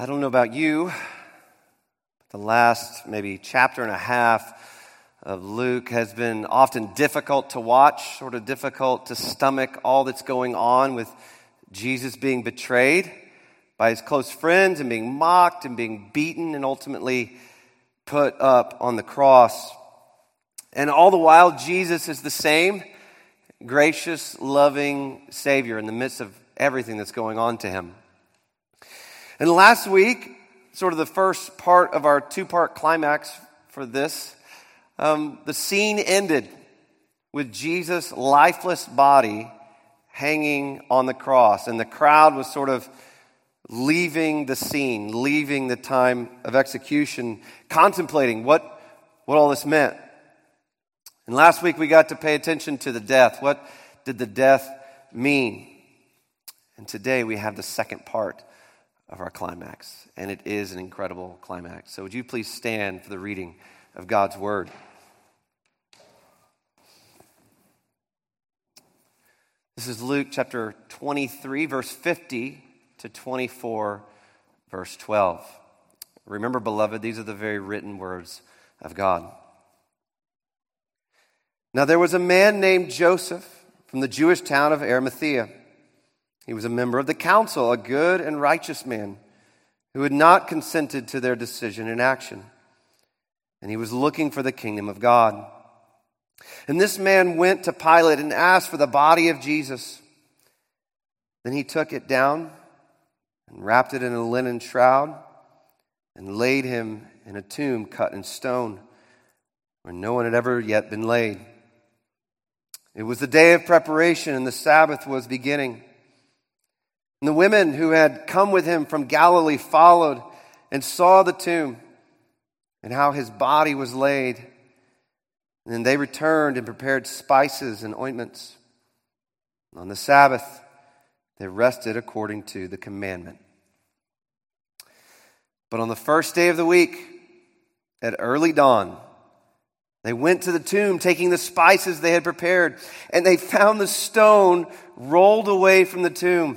I don't know about you, but the last maybe chapter and a half of Luke has been often difficult to watch, sort of difficult to stomach all that's going on with Jesus being betrayed by his close friends and being mocked and being beaten and ultimately put up on the cross. And all the while, Jesus is the same gracious, loving Savior in the midst of everything that's going on to him. And last week, sort of the first part of our two part climax for this, um, the scene ended with Jesus' lifeless body hanging on the cross. And the crowd was sort of leaving the scene, leaving the time of execution, contemplating what, what all this meant. And last week we got to pay attention to the death. What did the death mean? And today we have the second part of our climax, and it is an incredible climax. So, would you please stand for the reading of God's word? This is Luke chapter 23, verse 50 to 24, verse 12. Remember, beloved, these are the very written words of God. Now, there was a man named Joseph from the Jewish town of Arimathea he was a member of the council, a good and righteous man who had not consented to their decision and action. And he was looking for the kingdom of God. And this man went to Pilate and asked for the body of Jesus. Then he took it down and wrapped it in a linen shroud and laid him in a tomb cut in stone where no one had ever yet been laid. It was the day of preparation and the Sabbath was beginning. And the women who had come with him from Galilee followed and saw the tomb and how his body was laid. And then they returned and prepared spices and ointments. On the Sabbath, they rested according to the commandment. But on the first day of the week, at early dawn, they went to the tomb taking the spices they had prepared, and they found the stone rolled away from the tomb.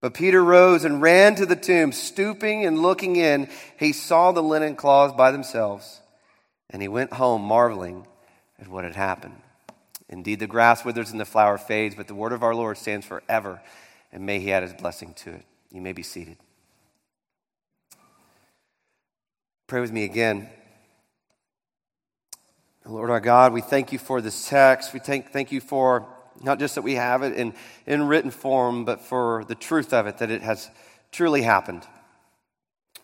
But Peter rose and ran to the tomb. Stooping and looking in, he saw the linen cloths by themselves. And he went home marveling at what had happened. Indeed, the grass withers and the flower fades, but the word of our Lord stands forever. And may he add his blessing to it. You may be seated. Pray with me again. Lord our God, we thank you for this text. We thank, thank you for not just that we have it in, in written form, but for the truth of it, that it has truly happened.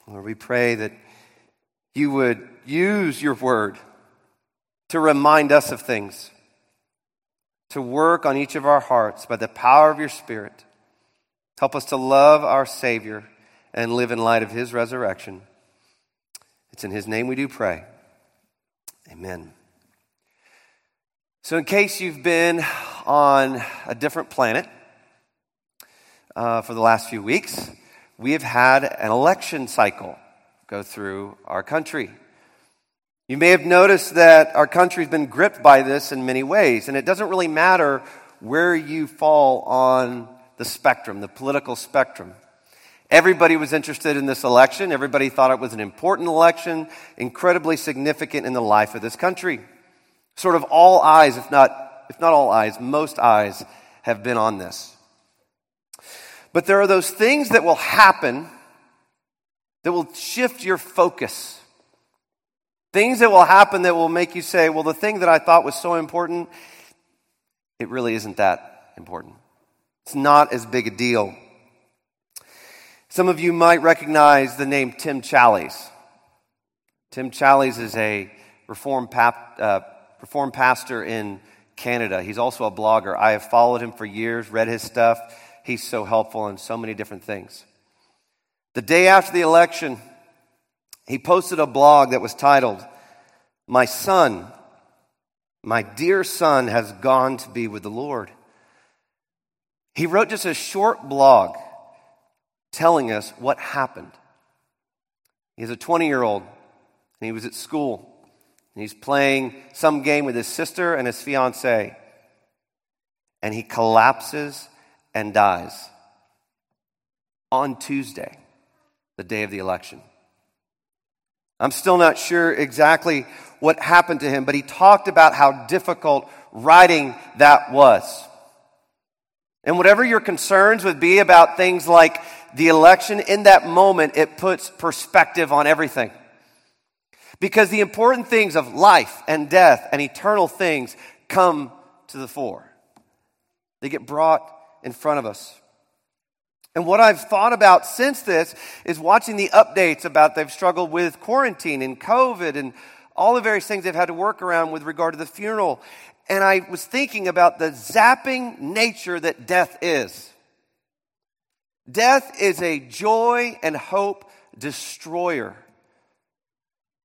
Lord, we pray that you would use your word to remind us of things, to work on each of our hearts by the power of your Spirit. Help us to love our Savior and live in light of his resurrection. It's in his name we do pray. Amen. So, in case you've been on a different planet uh, for the last few weeks, we have had an election cycle go through our country. You may have noticed that our country's been gripped by this in many ways, and it doesn't really matter where you fall on the spectrum, the political spectrum. Everybody was interested in this election. Everybody thought it was an important election, incredibly significant in the life of this country. Sort of all eyes, if not, if not all eyes, most eyes have been on this. But there are those things that will happen that will shift your focus. Things that will happen that will make you say, well, the thing that I thought was so important, it really isn't that important. It's not as big a deal. Some of you might recognize the name Tim Challies. Tim Challies is a reformed, pap, uh, reformed pastor in Canada. He's also a blogger. I have followed him for years, read his stuff. He's so helpful in so many different things. The day after the election, he posted a blog that was titled, My son, my dear son, has gone to be with the Lord. He wrote just a short blog telling us what happened. He's a 20 year old, and he was at school. He's playing some game with his sister and his fiance, and he collapses and dies on Tuesday, the day of the election. I'm still not sure exactly what happened to him, but he talked about how difficult writing that was. And whatever your concerns would be about things like the election, in that moment, it puts perspective on everything. Because the important things of life and death and eternal things come to the fore. They get brought in front of us. And what I've thought about since this is watching the updates about they've struggled with quarantine and COVID and all the various things they've had to work around with regard to the funeral. And I was thinking about the zapping nature that death is. Death is a joy and hope destroyer.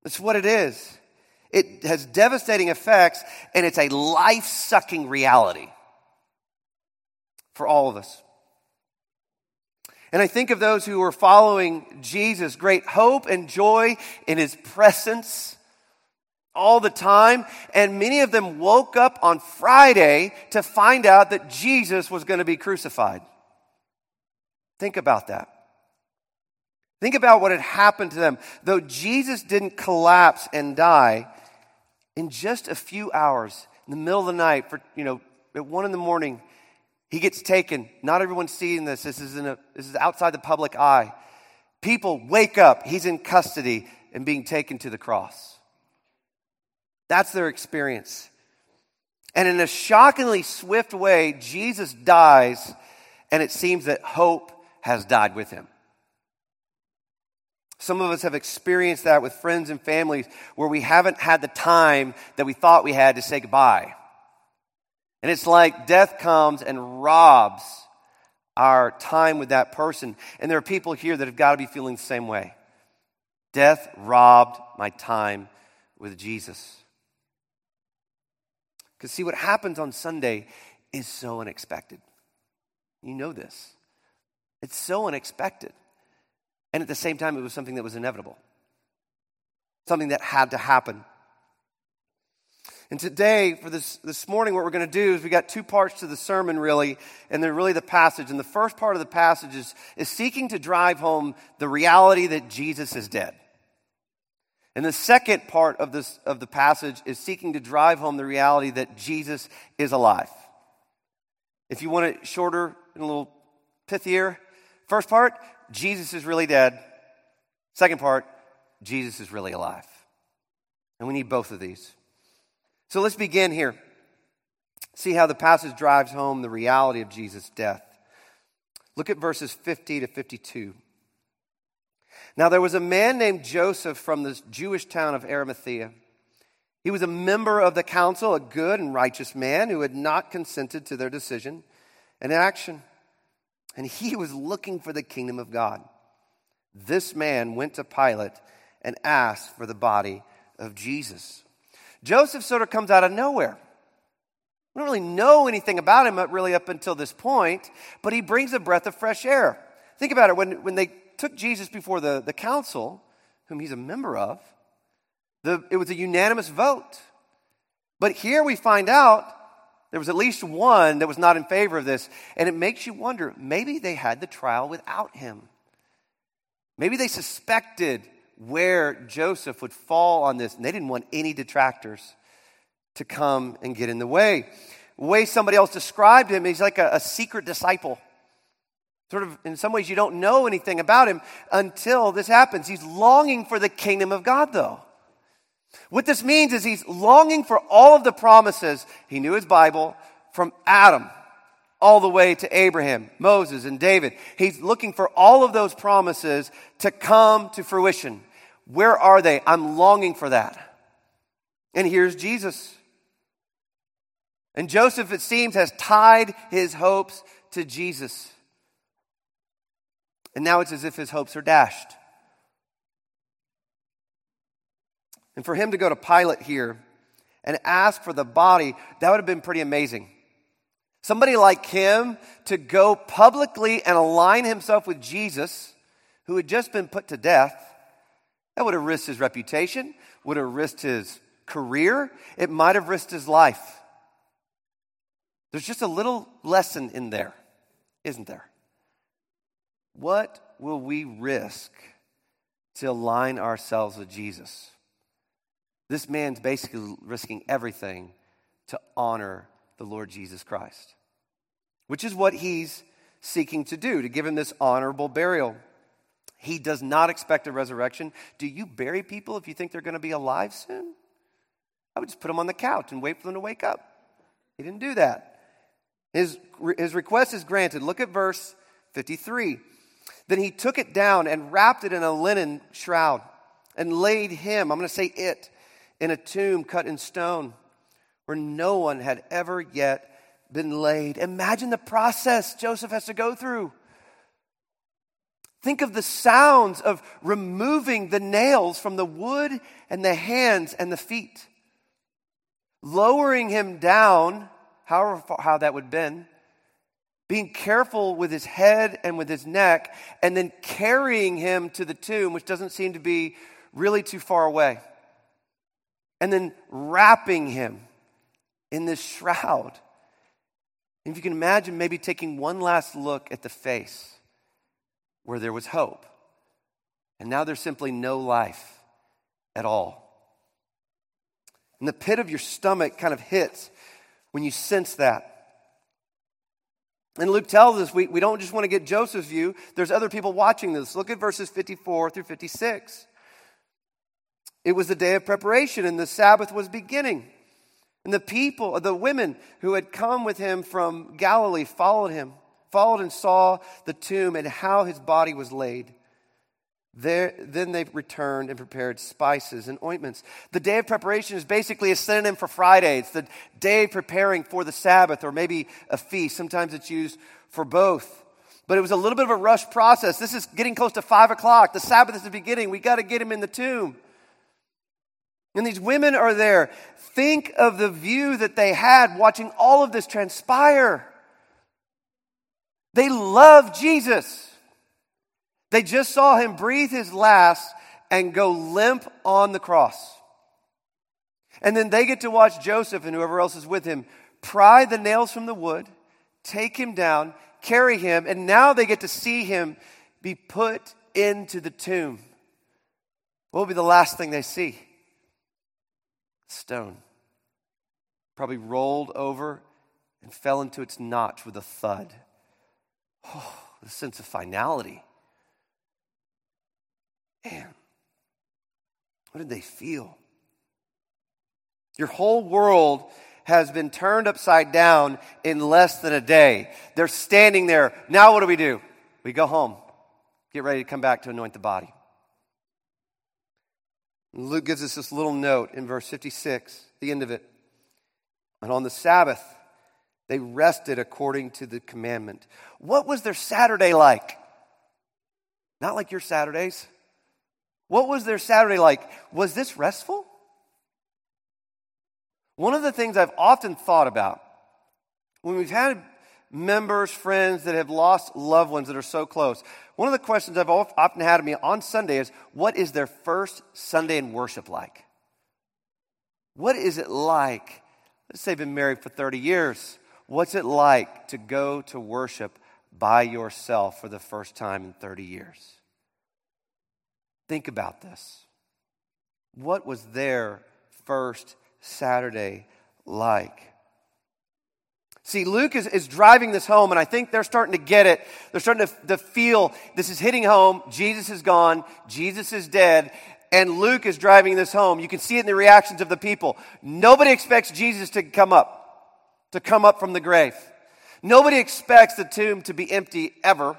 That's what it is. It has devastating effects, and it's a life sucking reality for all of us. And I think of those who are following Jesus, great hope and joy in his presence all the time. And many of them woke up on Friday to find out that Jesus was going to be crucified. Think about that. Think about what had happened to them. Though Jesus didn't collapse and die, in just a few hours, in the middle of the night, for you know, at one in the morning, he gets taken. Not everyone's seeing this. This is, a, this is outside the public eye. People wake up. He's in custody and being taken to the cross. That's their experience. And in a shockingly swift way, Jesus dies, and it seems that hope has died with him. Some of us have experienced that with friends and families where we haven't had the time that we thought we had to say goodbye. And it's like death comes and robs our time with that person. And there are people here that have got to be feeling the same way. Death robbed my time with Jesus. Because, see, what happens on Sunday is so unexpected. You know this. It's so unexpected. And at the same time, it was something that was inevitable, something that had to happen. And today, for this, this morning, what we're going to do is we got two parts to the sermon, really, and they're really the passage. And the first part of the passage is, is seeking to drive home the reality that Jesus is dead. And the second part of, this, of the passage is seeking to drive home the reality that Jesus is alive. If you want it shorter and a little pithier, first part, Jesus is really dead. Second part, Jesus is really alive. And we need both of these. So let's begin here. See how the passage drives home the reality of Jesus' death. Look at verses 50 to 52. Now, there was a man named Joseph from the Jewish town of Arimathea. He was a member of the council, a good and righteous man who had not consented to their decision and action. And he was looking for the kingdom of God. This man went to Pilate and asked for the body of Jesus. Joseph sort of comes out of nowhere. We don't really know anything about him really up until this point, but he brings a breath of fresh air. Think about it. When, when they took Jesus before the, the council, whom he's a member of, the, it was a unanimous vote. But here we find out there was at least one that was not in favor of this. And it makes you wonder maybe they had the trial without him. Maybe they suspected where Joseph would fall on this, and they didn't want any detractors to come and get in the way. The way somebody else described him, he's like a, a secret disciple. Sort of, in some ways, you don't know anything about him until this happens. He's longing for the kingdom of God, though. What this means is he's longing for all of the promises. He knew his Bible from Adam all the way to Abraham, Moses, and David. He's looking for all of those promises to come to fruition. Where are they? I'm longing for that. And here's Jesus. And Joseph, it seems, has tied his hopes to Jesus. And now it's as if his hopes are dashed. And for him to go to Pilate here and ask for the body, that would have been pretty amazing. Somebody like him to go publicly and align himself with Jesus, who had just been put to death, that would have risked his reputation, would have risked his career, it might have risked his life. There's just a little lesson in there, isn't there? What will we risk to align ourselves with Jesus? This man's basically risking everything to honor the Lord Jesus Christ, which is what he's seeking to do, to give him this honorable burial. He does not expect a resurrection. Do you bury people if you think they're going to be alive soon? I would just put them on the couch and wait for them to wake up. He didn't do that. His, his request is granted. Look at verse 53. Then he took it down and wrapped it in a linen shroud and laid him, I'm going to say it, in a tomb cut in stone where no one had ever yet been laid. Imagine the process Joseph has to go through. Think of the sounds of removing the nails from the wood and the hands and the feet, lowering him down, however how that would have been, being careful with his head and with his neck, and then carrying him to the tomb, which doesn't seem to be really too far away and then wrapping him in this shroud. And if you can imagine, maybe taking one last look at the face where there was hope. And now there's simply no life at all. And the pit of your stomach kind of hits when you sense that. And Luke tells us we, we don't just want to get Joseph's view, there's other people watching this. Look at verses 54 through 56. It was the day of preparation, and the Sabbath was beginning. And the people, the women who had come with him from Galilee followed him, followed and saw the tomb and how his body was laid. There, then they returned and prepared spices and ointments. The day of preparation is basically a synonym for Friday. It's the day preparing for the Sabbath or maybe a feast. Sometimes it's used for both. But it was a little bit of a rush process. This is getting close to five o'clock. The Sabbath is the beginning. We got to get him in the tomb. And these women are there. Think of the view that they had watching all of this transpire. They love Jesus. They just saw him breathe his last and go limp on the cross. And then they get to watch Joseph and whoever else is with him pry the nails from the wood, take him down, carry him, and now they get to see him be put into the tomb. What will be the last thing they see? Stone. Probably rolled over and fell into its notch with a thud. Oh, the sense of finality. Man, what did they feel? Your whole world has been turned upside down in less than a day. They're standing there. Now, what do we do? We go home, get ready to come back to anoint the body. Luke gives us this little note in verse 56, the end of it. And on the Sabbath, they rested according to the commandment. What was their Saturday like? Not like your Saturdays. What was their Saturday like? Was this restful? One of the things I've often thought about when we've had members, friends that have lost loved ones that are so close. One of the questions I've often had of me on Sunday is what is their first Sunday in worship like? What is it like? Let's say you've been married for 30 years. What's it like to go to worship by yourself for the first time in 30 years? Think about this. What was their first Saturday like? See, Luke is, is driving this home, and I think they're starting to get it. They're starting to, to feel this is hitting home. Jesus is gone. Jesus is dead. And Luke is driving this home. You can see it in the reactions of the people. Nobody expects Jesus to come up, to come up from the grave. Nobody expects the tomb to be empty ever.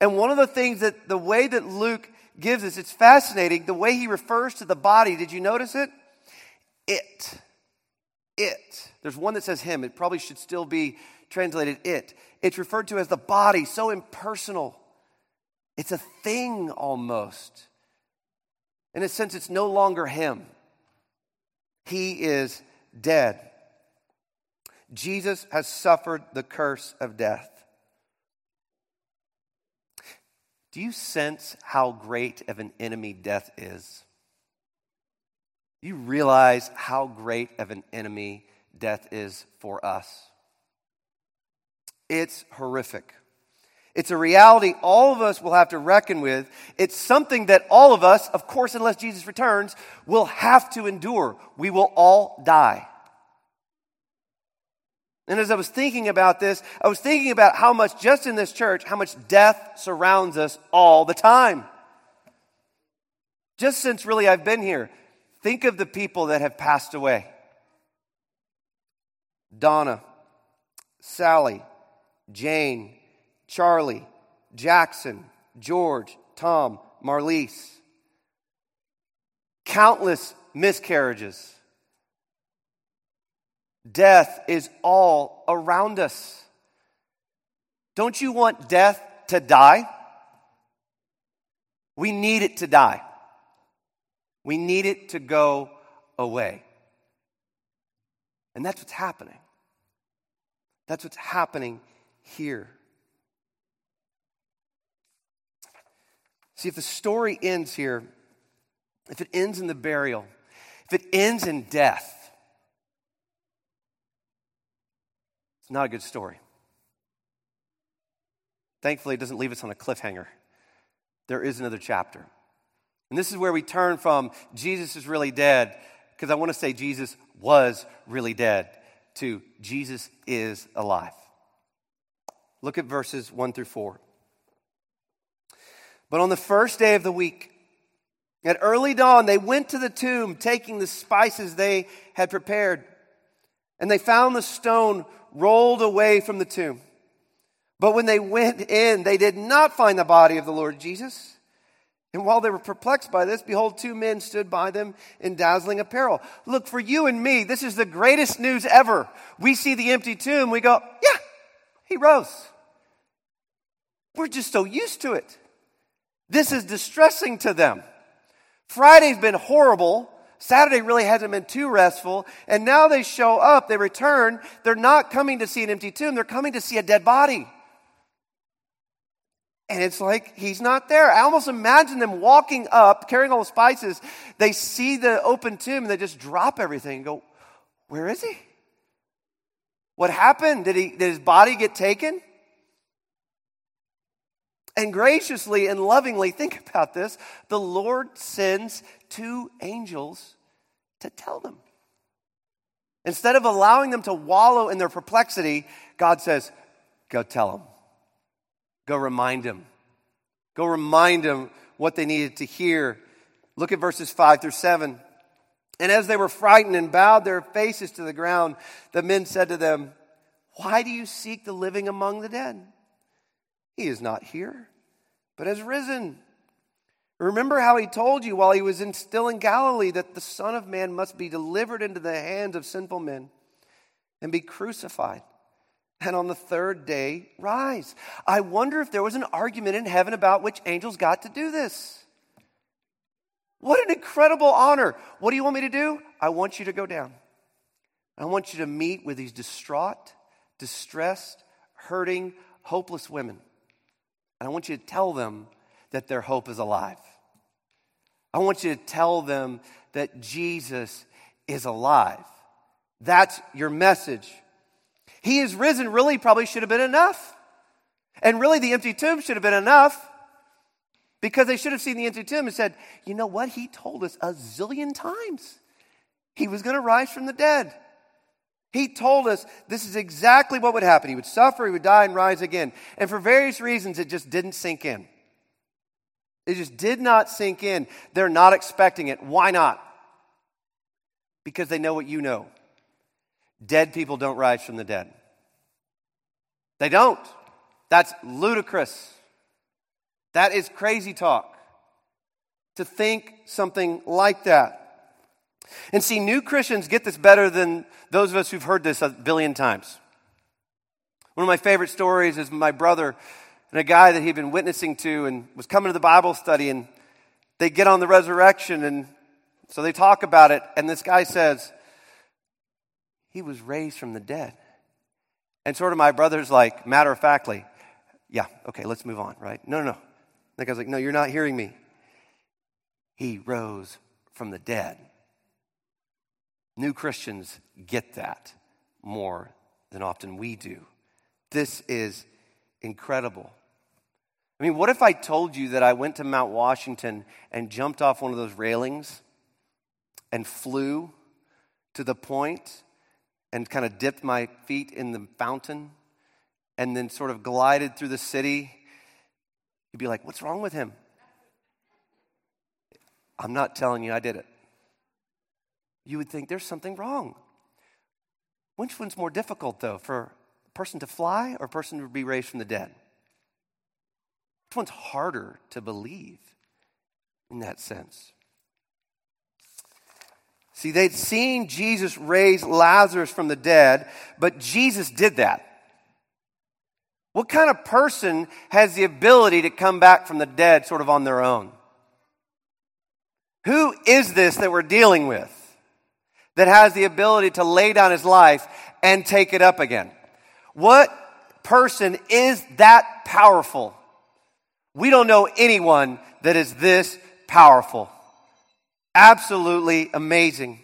And one of the things that the way that Luke gives us, it's fascinating, the way he refers to the body. Did you notice it? It it. There's one that says him. It probably should still be translated it. It's referred to as the body, so impersonal. It's a thing almost. In a sense, it's no longer him. He is dead. Jesus has suffered the curse of death. Do you sense how great of an enemy death is? You realize how great of an enemy death is for us? It's horrific. It's a reality all of us will have to reckon with. It's something that all of us, of course, unless Jesus returns, will have to endure. We will all die. And as I was thinking about this, I was thinking about how much, just in this church, how much death surrounds us all the time. Just since really I've been here, Think of the people that have passed away Donna, Sally, Jane, Charlie, Jackson, George, Tom, Marlise. Countless miscarriages. Death is all around us. Don't you want death to die? We need it to die. We need it to go away. And that's what's happening. That's what's happening here. See, if the story ends here, if it ends in the burial, if it ends in death, it's not a good story. Thankfully, it doesn't leave us on a cliffhanger. There is another chapter. And this is where we turn from Jesus is really dead, because I want to say Jesus was really dead, to Jesus is alive. Look at verses 1 through 4. But on the first day of the week, at early dawn, they went to the tomb, taking the spices they had prepared. And they found the stone rolled away from the tomb. But when they went in, they did not find the body of the Lord Jesus. And while they were perplexed by this, behold, two men stood by them in dazzling apparel. Look, for you and me, this is the greatest news ever. We see the empty tomb, we go, yeah, he rose. We're just so used to it. This is distressing to them. Friday's been horrible. Saturday really hasn't been too restful. And now they show up, they return. They're not coming to see an empty tomb, they're coming to see a dead body. And it's like he's not there. I almost imagine them walking up, carrying all the spices. They see the open tomb and they just drop everything and go, Where is he? What happened? Did, he, did his body get taken? And graciously and lovingly, think about this the Lord sends two angels to tell them. Instead of allowing them to wallow in their perplexity, God says, Go tell them. Go remind them. Go remind them what they needed to hear. Look at verses 5 through 7. And as they were frightened and bowed their faces to the ground, the men said to them, Why do you seek the living among the dead? He is not here, but has risen. Remember how he told you while he was in, still in Galilee that the Son of Man must be delivered into the hands of sinful men and be crucified and on the third day rise. I wonder if there was an argument in heaven about which angels got to do this. What an incredible honor. What do you want me to do? I want you to go down. I want you to meet with these distraught, distressed, hurting, hopeless women. And I want you to tell them that their hope is alive. I want you to tell them that Jesus is alive. That's your message. He is risen really probably should have been enough. And really, the empty tomb should have been enough because they should have seen the empty tomb and said, you know what? He told us a zillion times he was going to rise from the dead. He told us this is exactly what would happen. He would suffer, he would die, and rise again. And for various reasons, it just didn't sink in. It just did not sink in. They're not expecting it. Why not? Because they know what you know. Dead people don't rise from the dead. They don't. That's ludicrous. That is crazy talk to think something like that. And see, new Christians get this better than those of us who've heard this a billion times. One of my favorite stories is my brother and a guy that he'd been witnessing to and was coming to the Bible study, and they get on the resurrection, and so they talk about it, and this guy says, He was raised from the dead. And sort of my brother's like, matter of factly, yeah, okay, let's move on, right? No, no, no. The guy's like, No, you're not hearing me. He rose from the dead. New Christians get that more than often we do. This is incredible. I mean, what if I told you that I went to Mount Washington and jumped off one of those railings and flew to the point and kind of dipped my feet in the fountain and then sort of glided through the city? You'd be like, what's wrong with him? I'm not telling you I did it you would think there's something wrong. Which one's more difficult, though, for a person to fly or a person to be raised from the dead? Which one's harder to believe in that sense? See, they'd seen Jesus raise Lazarus from the dead, but Jesus did that. What kind of person has the ability to come back from the dead sort of on their own? Who is this that we're dealing with? that has the ability to lay down his life and take it up again. What person is that powerful? We don't know anyone that is this powerful. Absolutely amazing.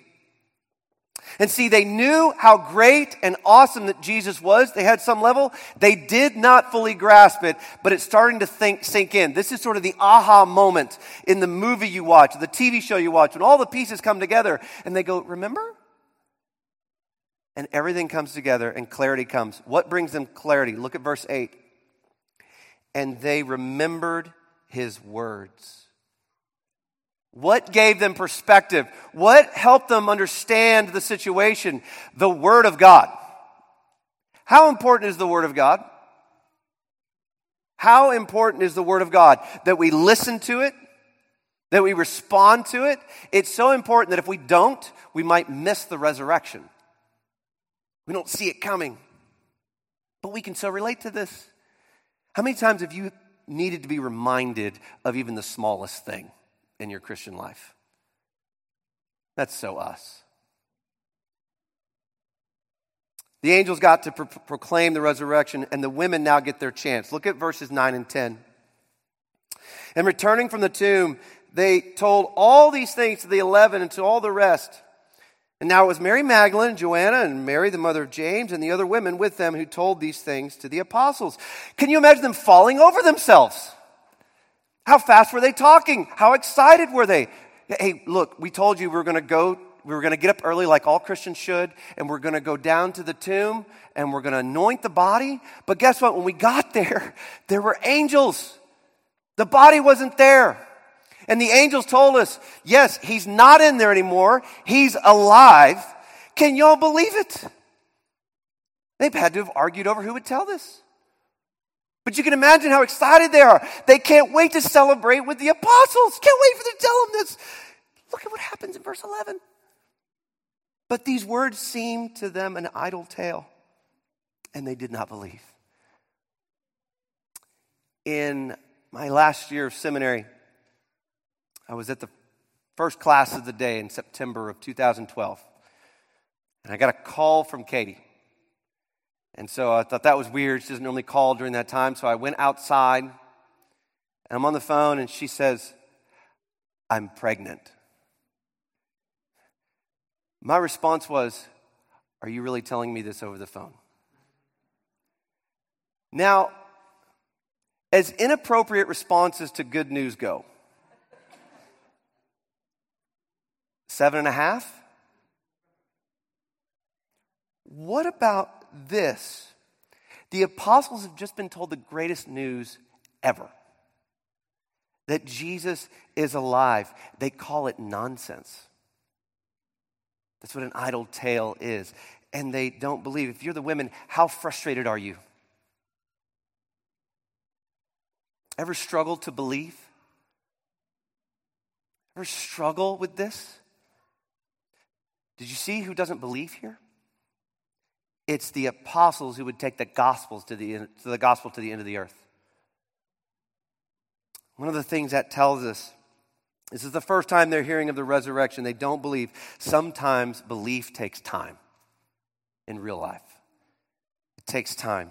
And see, they knew how great and awesome that Jesus was. They had some level. They did not fully grasp it, but it's starting to think, sink in. This is sort of the aha moment in the movie you watch, the TV show you watch, when all the pieces come together and they go, remember? And everything comes together and clarity comes. What brings them clarity? Look at verse 8. And they remembered his words. What gave them perspective? What helped them understand the situation? The Word of God. How important is the Word of God? How important is the Word of God? That we listen to it, that we respond to it. It's so important that if we don't, we might miss the resurrection. We don't see it coming. But we can so relate to this. How many times have you needed to be reminded of even the smallest thing? In your Christian life. That's so us. The angels got to pro- proclaim the resurrection, and the women now get their chance. Look at verses 9 and 10. And returning from the tomb, they told all these things to the eleven and to all the rest. And now it was Mary Magdalene, Joanna, and Mary, the mother of James, and the other women with them who told these things to the apostles. Can you imagine them falling over themselves? How fast were they talking? How excited were they? Hey, look, we told you we were going to go, we were going to get up early like all Christians should, and we're going to go down to the tomb and we're going to anoint the body. But guess what? When we got there, there were angels. The body wasn't there. And the angels told us, yes, he's not in there anymore. He's alive. Can y'all believe it? They've had to have argued over who would tell this. But you can imagine how excited they are. They can't wait to celebrate with the apostles. Can't wait for them to tell them this. Look at what happens in verse 11. But these words seemed to them an idle tale, and they did not believe. In my last year of seminary, I was at the first class of the day in September of 2012. And I got a call from Katie. And so I thought that was weird. She doesn't normally call during that time. So I went outside and I'm on the phone and she says, I'm pregnant. My response was, Are you really telling me this over the phone? Now, as inappropriate responses to good news go, seven and a half? what about this? The apostles have just been told the greatest news ever that Jesus is alive. They call it nonsense. That's what an idle tale is. And they don't believe. If you're the women, how frustrated are you? Ever struggle to believe? Ever struggle with this? Did you see who doesn't believe here? It's the apostles who would take the gospels to the, to the gospel to the end of the earth. One of the things that tells us this is the first time they're hearing of the resurrection. They don't believe. Sometimes belief takes time in real life, it takes time.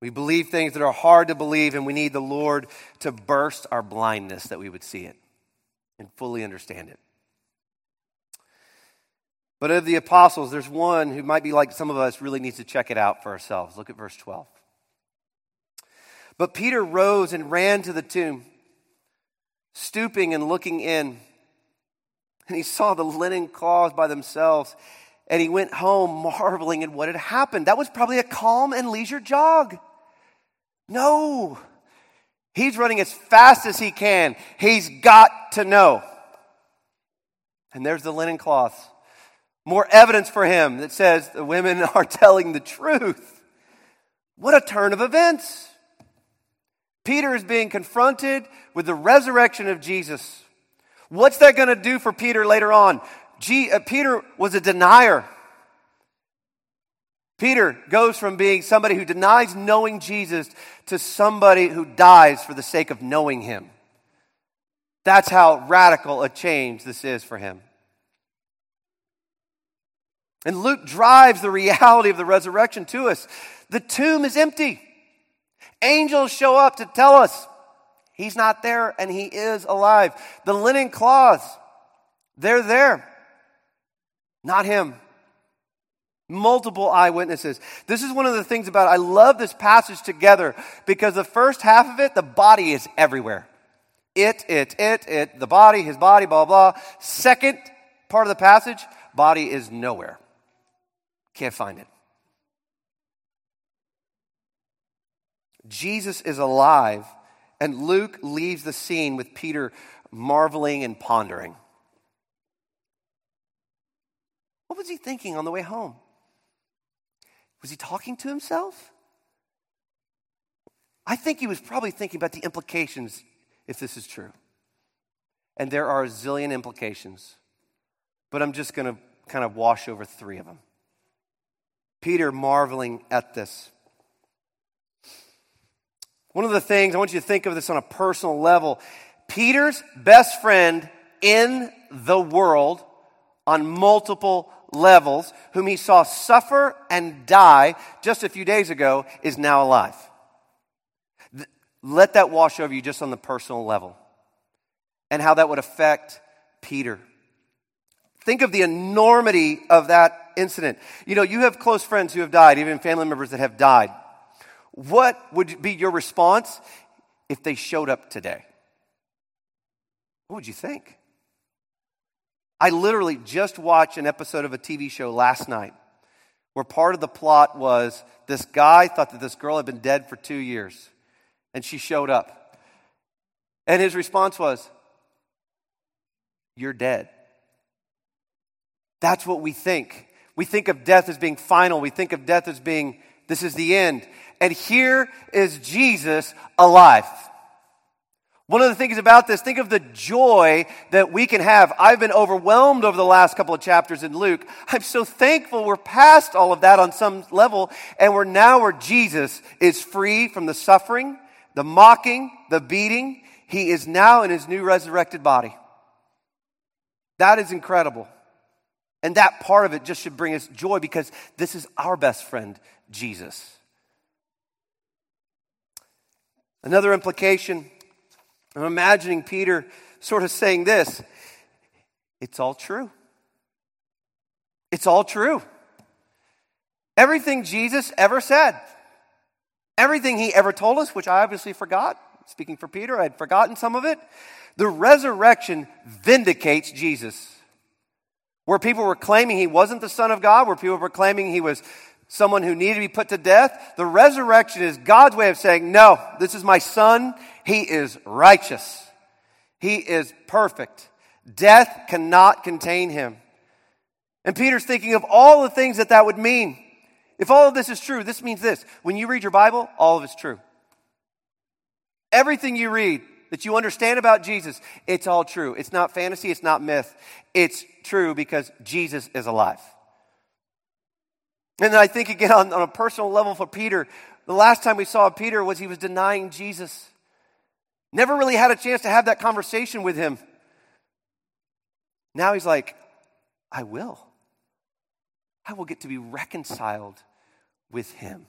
We believe things that are hard to believe, and we need the Lord to burst our blindness that we would see it and fully understand it. But of the apostles, there's one who might be like some of us, really needs to check it out for ourselves. Look at verse 12. But Peter rose and ran to the tomb, stooping and looking in. And he saw the linen cloths by themselves, and he went home marveling at what had happened. That was probably a calm and leisure jog. No, he's running as fast as he can. He's got to know. And there's the linen cloths. More evidence for him that says the women are telling the truth. What a turn of events. Peter is being confronted with the resurrection of Jesus. What's that going to do for Peter later on? Uh, Peter was a denier. Peter goes from being somebody who denies knowing Jesus to somebody who dies for the sake of knowing him. That's how radical a change this is for him. And Luke drives the reality of the resurrection to us. The tomb is empty. Angels show up to tell us he's not there and he is alive. The linen cloths, they're there. Not him. Multiple eyewitnesses. This is one of the things about I love this passage together because the first half of it, the body is everywhere. It, it, it, it, the body, his body, blah, blah. Second part of the passage, body is nowhere. Can't find it. Jesus is alive, and Luke leaves the scene with Peter marveling and pondering. What was he thinking on the way home? Was he talking to himself? I think he was probably thinking about the implications if this is true. And there are a zillion implications, but I'm just going to kind of wash over three of them. Peter marveling at this. One of the things, I want you to think of this on a personal level. Peter's best friend in the world on multiple levels, whom he saw suffer and die just a few days ago, is now alive. Let that wash over you just on the personal level and how that would affect Peter. Think of the enormity of that incident. You know, you have close friends who have died, even family members that have died. What would be your response if they showed up today? What would you think? I literally just watched an episode of a TV show last night where part of the plot was this guy thought that this girl had been dead for two years and she showed up. And his response was, You're dead. That's what we think. We think of death as being final. We think of death as being, this is the end. And here is Jesus alive. One of the things about this, think of the joy that we can have. I've been overwhelmed over the last couple of chapters in Luke. I'm so thankful we're past all of that on some level, and we're now where Jesus is free from the suffering, the mocking, the beating. He is now in his new resurrected body. That is incredible. And that part of it just should bring us joy because this is our best friend, Jesus. Another implication, I'm imagining Peter sort of saying this it's all true. It's all true. Everything Jesus ever said, everything he ever told us, which I obviously forgot, speaking for Peter, I had forgotten some of it. The resurrection vindicates Jesus. Where people were claiming he wasn't the Son of God, where people were claiming he was someone who needed to be put to death, the resurrection is God's way of saying, No, this is my Son. He is righteous, He is perfect. Death cannot contain him. And Peter's thinking of all the things that that would mean. If all of this is true, this means this. When you read your Bible, all of it's true. Everything you read that you understand about Jesus, it's all true. It's not fantasy, it's not myth. It's true because Jesus is alive. And then I think again on, on a personal level for Peter, the last time we saw Peter was he was denying Jesus. Never really had a chance to have that conversation with him. Now he's like, I will. I will get to be reconciled with him.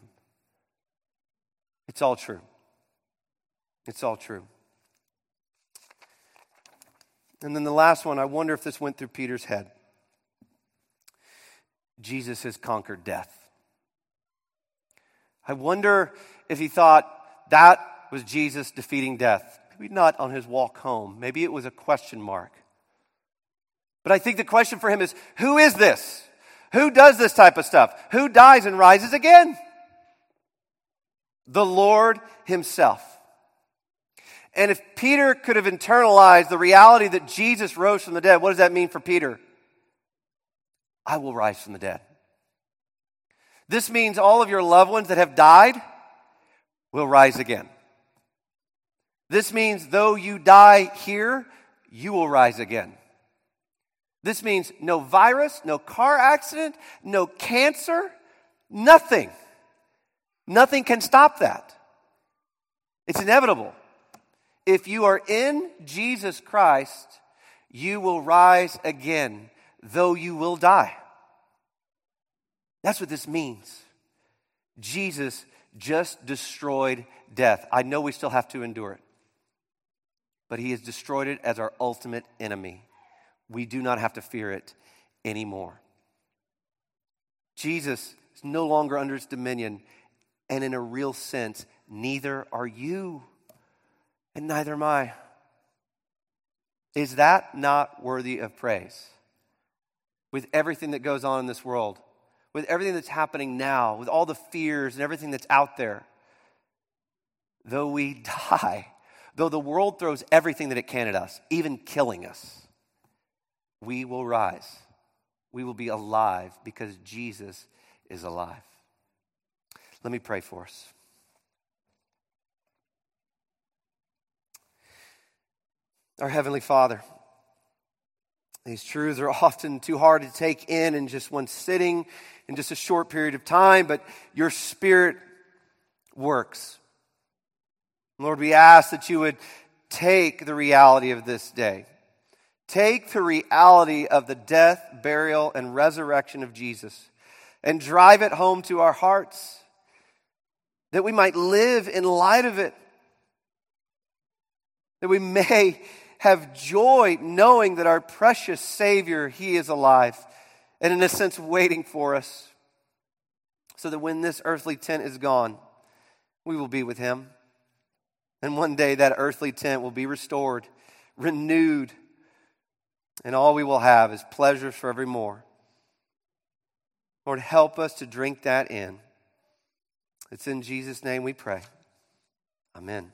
It's all true. It's all true. And then the last one, I wonder if this went through Peter's head. Jesus has conquered death. I wonder if he thought that was Jesus defeating death. Maybe not on his walk home. Maybe it was a question mark. But I think the question for him is who is this? Who does this type of stuff? Who dies and rises again? The Lord Himself. And if Peter could have internalized the reality that Jesus rose from the dead, what does that mean for Peter? I will rise from the dead. This means all of your loved ones that have died will rise again. This means though you die here, you will rise again. This means no virus, no car accident, no cancer, nothing. Nothing can stop that. It's inevitable. If you are in Jesus Christ, you will rise again, though you will die. That's what this means. Jesus just destroyed death. I know we still have to endure it, but he has destroyed it as our ultimate enemy. We do not have to fear it anymore. Jesus is no longer under its dominion, and in a real sense, neither are you and neither am I. Is that not worthy of praise? With everything that goes on in this world, with everything that's happening now, with all the fears and everything that's out there, though we die, though the world throws everything that it can at us, even killing us, we will rise. We will be alive because Jesus is alive. Let me pray for us. Our Heavenly Father, these truths are often too hard to take in in just one sitting, in just a short period of time, but your Spirit works. Lord, we ask that you would take the reality of this day. Take the reality of the death, burial, and resurrection of Jesus and drive it home to our hearts that we might live in light of it, that we may have joy knowing that our precious Savior, He is alive and, in a sense, waiting for us. So that when this earthly tent is gone, we will be with Him. And one day that earthly tent will be restored, renewed, and all we will have is pleasures forevermore. Lord, help us to drink that in. It's in Jesus' name we pray. Amen.